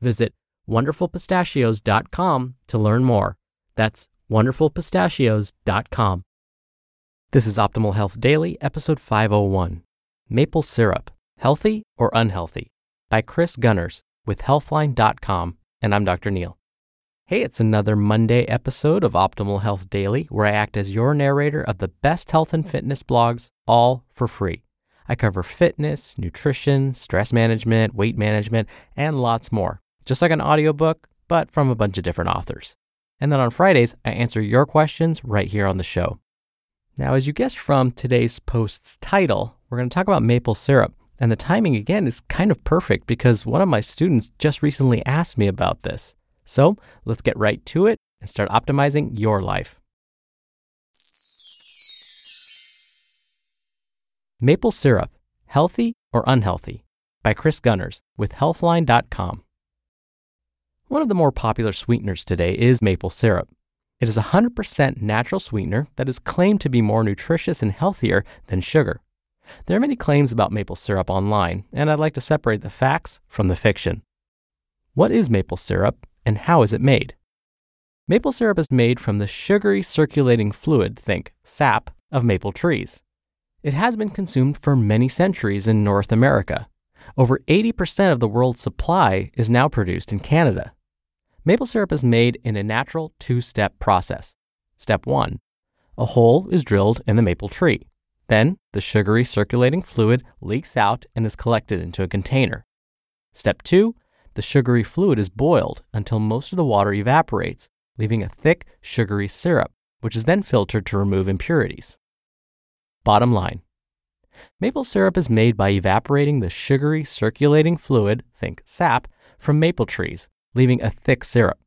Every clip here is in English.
Visit wonderfulpistachios.com to learn more. That's wonderfulpistachios.com. This is Optimal Health Daily, episode 501 Maple Syrup Healthy or Unhealthy? by Kris Gunnars with Healthline.com. And I'm Dr. Neil. Hey, it's another Monday episode of Optimal Health Daily where I act as your narrator of the best health and fitness blogs, all for free. I cover fitness, nutrition, stress management, weight management, and lots more just like an audiobook, but from a bunch of different authors. And then on Fridays, I answer your questions right here on the show. Now, as you guessed from today's post's title, we're going to talk about maple syrup. And the timing again is kind of perfect because one of my students just recently asked me about this. So let's get right to it and start optimizing your life. Maple syrup, healthy or unhealthy? By Kris Gunnars with Healthline.com. One of the more popular sweeteners today is maple syrup. It is a 100% natural sweetener that is claimed to be more nutritious and healthier than sugar. There are many claims about maple syrup online, and I'd like to separate the facts from the fiction. What is maple syrup and how is it made? Maple syrup is made from the sugary circulating fluid, think sap, of maple trees. It has been consumed for many centuries in North America, over 80% of the world's supply is now produced in Canada. Maple syrup is made in a natural two step process. Step 1 A hole is drilled in the maple tree. Then, the sugary circulating fluid leaks out and is collected into a container. Step 2 The sugary fluid is boiled until most of the water evaporates, leaving a thick, sugary syrup, which is then filtered to remove impurities. Bottom line Maple syrup is made by evaporating the sugary circulating fluid, think sap, from maple trees, leaving a thick syrup.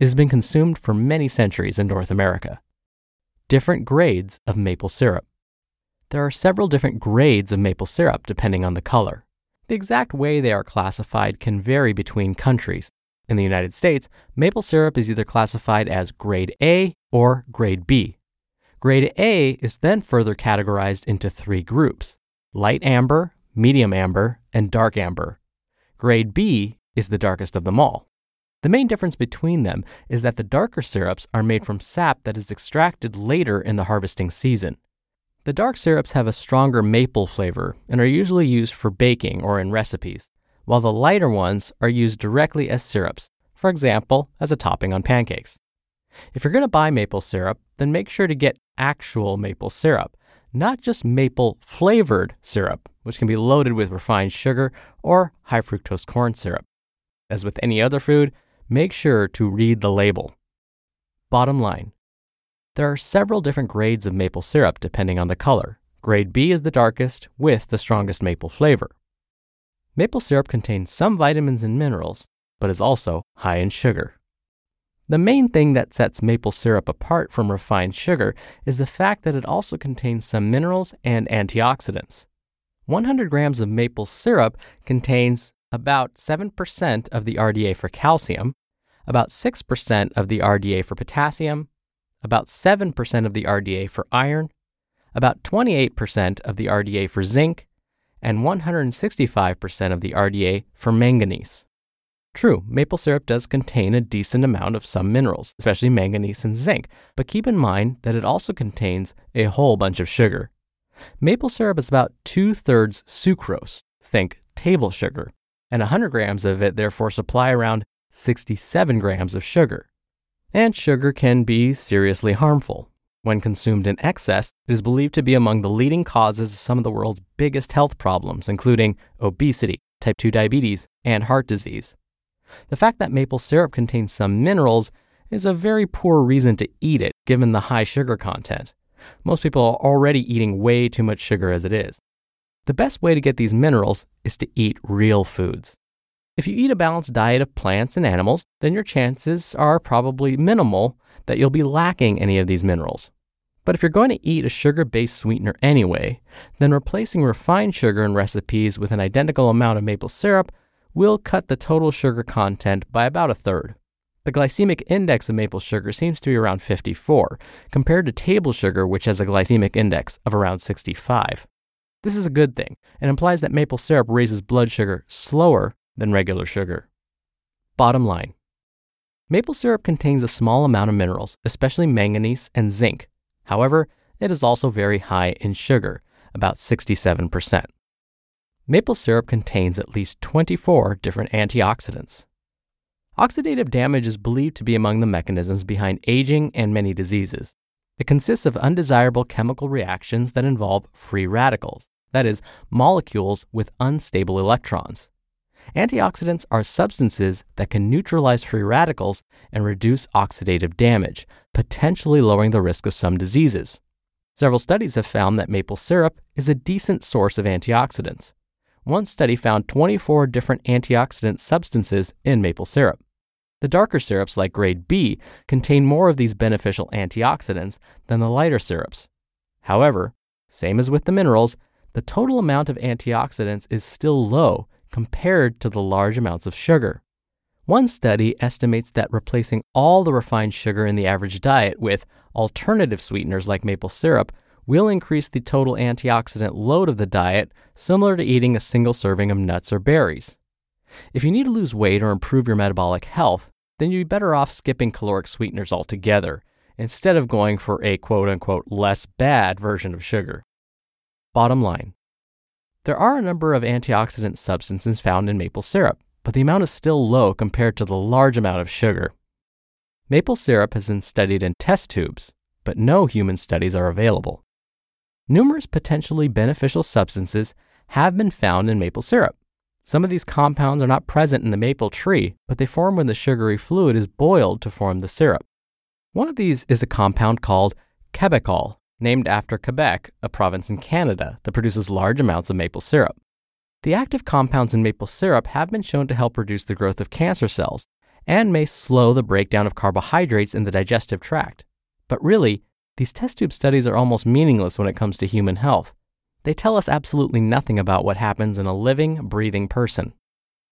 It has been consumed for many centuries in North America. Different grades of maple syrup. There are several different grades of maple syrup depending on the color. The exact way they are classified can vary between countries. In the United States, maple syrup is either classified as grade A or grade B. Grade A is then further categorized into three groups light amber, medium amber, and dark amber. Grade B is the darkest of them all. The main difference between them is that the darker syrups are made from sap that is extracted later in the harvesting season. The dark syrups have a stronger maple flavor and are usually used for baking or in recipes, while the lighter ones are used directly as syrups, for example, as a topping on pancakes. If you're going to buy maple syrup, then make sure to get actual maple syrup, not just maple flavored syrup, which can be loaded with refined sugar or high fructose corn syrup. As with any other food, make sure to read the label. Bottom line there are several different grades of maple syrup depending on the color. Grade B is the darkest with the strongest maple flavor. Maple syrup contains some vitamins and minerals, but is also high in sugar. The main thing that sets maple syrup apart from refined sugar is the fact that it also contains some minerals and antioxidants. 100 grams of maple syrup contains about 7% of the RDA for calcium, about 6% of the RDA for potassium, about 7% of the RDA for iron, about 28% of the RDA for zinc, and 165% of the RDA for manganese. True, maple syrup does contain a decent amount of some minerals, especially manganese and zinc, but keep in mind that it also contains a whole bunch of sugar. Maple syrup is about two thirds sucrose, think table sugar, and 100 grams of it therefore supply around 67 grams of sugar. And sugar can be seriously harmful. When consumed in excess, it is believed to be among the leading causes of some of the world's biggest health problems, including obesity, type 2 diabetes, and heart disease. The fact that maple syrup contains some minerals is a very poor reason to eat it, given the high sugar content. Most people are already eating way too much sugar as it is. The best way to get these minerals is to eat real foods. If you eat a balanced diet of plants and animals, then your chances are probably minimal that you'll be lacking any of these minerals. But if you're going to eat a sugar based sweetener anyway, then replacing refined sugar in recipes with an identical amount of maple syrup will cut the total sugar content by about a third. The glycemic index of maple sugar seems to be around 54, compared to table sugar, which has a glycemic index of around 65. This is a good thing and implies that maple syrup raises blood sugar slower than regular sugar. Bottom line Maple syrup contains a small amount of minerals, especially manganese and zinc. However, it is also very high in sugar, about 67%. Maple syrup contains at least 24 different antioxidants. Oxidative damage is believed to be among the mechanisms behind aging and many diseases. It consists of undesirable chemical reactions that involve free radicals, that is, molecules with unstable electrons. Antioxidants are substances that can neutralize free radicals and reduce oxidative damage, potentially lowering the risk of some diseases. Several studies have found that maple syrup is a decent source of antioxidants. One study found 24 different antioxidant substances in maple syrup. The darker syrups, like grade B, contain more of these beneficial antioxidants than the lighter syrups. However, same as with the minerals, the total amount of antioxidants is still low compared to the large amounts of sugar. One study estimates that replacing all the refined sugar in the average diet with alternative sweeteners like maple syrup will increase the total antioxidant load of the diet, similar to eating a single serving of nuts or berries. If you need to lose weight or improve your metabolic health, then you'd be better off skipping caloric sweeteners altogether instead of going for a quote unquote less bad version of sugar. Bottom line there are a number of antioxidant substances found in maple syrup, but the amount is still low compared to the large amount of sugar. Maple syrup has been studied in test tubes, but no human studies are available. Numerous potentially beneficial substances have been found in maple syrup. Some of these compounds are not present in the maple tree, but they form when the sugary fluid is boiled to form the syrup. One of these is a compound called quebecol, named after Quebec, a province in Canada that produces large amounts of maple syrup. The active compounds in maple syrup have been shown to help reduce the growth of cancer cells and may slow the breakdown of carbohydrates in the digestive tract. But really, these test tube studies are almost meaningless when it comes to human health. They tell us absolutely nothing about what happens in a living, breathing person.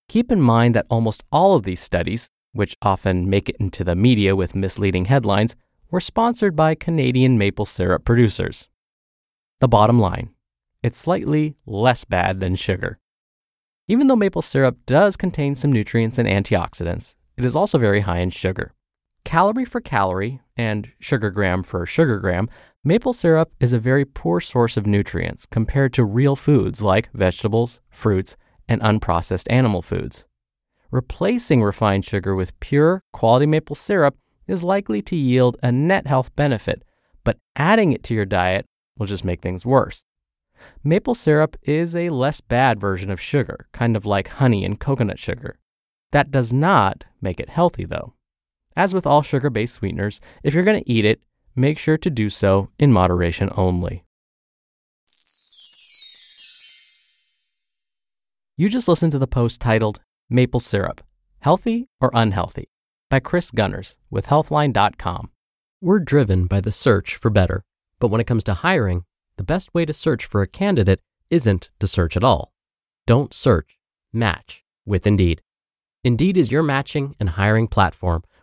Keep in mind that almost all of these studies, which often make it into the media with misleading headlines, were sponsored by Canadian maple syrup producers. The bottom line it's slightly less bad than sugar. Even though maple syrup does contain some nutrients and antioxidants, it is also very high in sugar. Calorie for calorie and sugar gram for sugar gram, maple syrup is a very poor source of nutrients compared to real foods like vegetables, fruits, and unprocessed animal foods. Replacing refined sugar with pure, quality maple syrup is likely to yield a net health benefit, but adding it to your diet will just make things worse. Maple syrup is a less bad version of sugar, kind of like honey and coconut sugar. That does not make it healthy, though. As with all sugar based sweeteners, if you're going to eat it, make sure to do so in moderation only. You just listened to the post titled Maple Syrup Healthy or Unhealthy by Kris Gunnars with Healthline.com. We're driven by the search for better, but when it comes to hiring, the best way to search for a candidate isn't to search at all. Don't search, match with Indeed. Indeed is your matching and hiring platform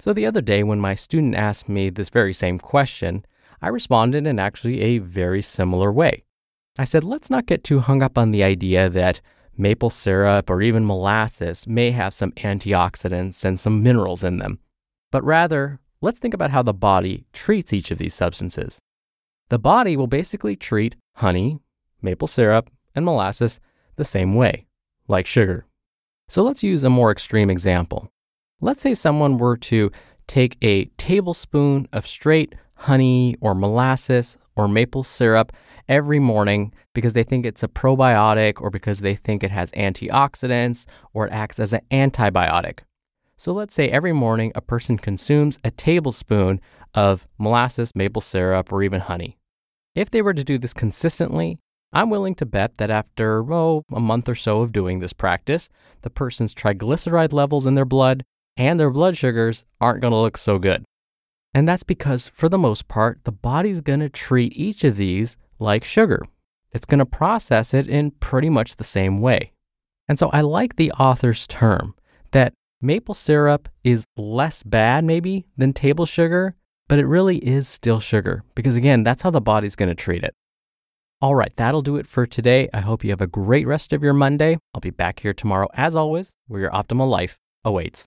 So the other day, when my student asked me this very same question, I responded in actually a very similar way. I said, let's not get too hung up on the idea that maple syrup or even molasses may have some antioxidants and some minerals in them, but rather, let's think about how the body treats each of these substances. The body will basically treat honey, maple syrup, and molasses the same way, like sugar. So let's use a more extreme example. Let's say someone were to take a tablespoon of straight honey or molasses or maple syrup every morning because they think it's a probiotic or because they think it has antioxidants or it acts as an antibiotic. So let's say every morning a person consumes a tablespoon of molasses, maple syrup, or even honey. If they were to do this consistently, I'm willing to bet that after, oh, a month or so of doing this practice, the person's triglyceride levels in their blood and their blood sugars aren't going to look so good. And that's because, for the most part, the body's going to treat each of these like sugar. It's going to process it in pretty much the same way. And so I like the author's term that maple syrup is less bad, maybe, than table sugar, but it really is still sugar because, again, that's how the body's going to treat it. All right, that'll do it for today. I hope you have a great rest of your Monday. I'll be back here tomorrow, as always, where your optimal life awaits.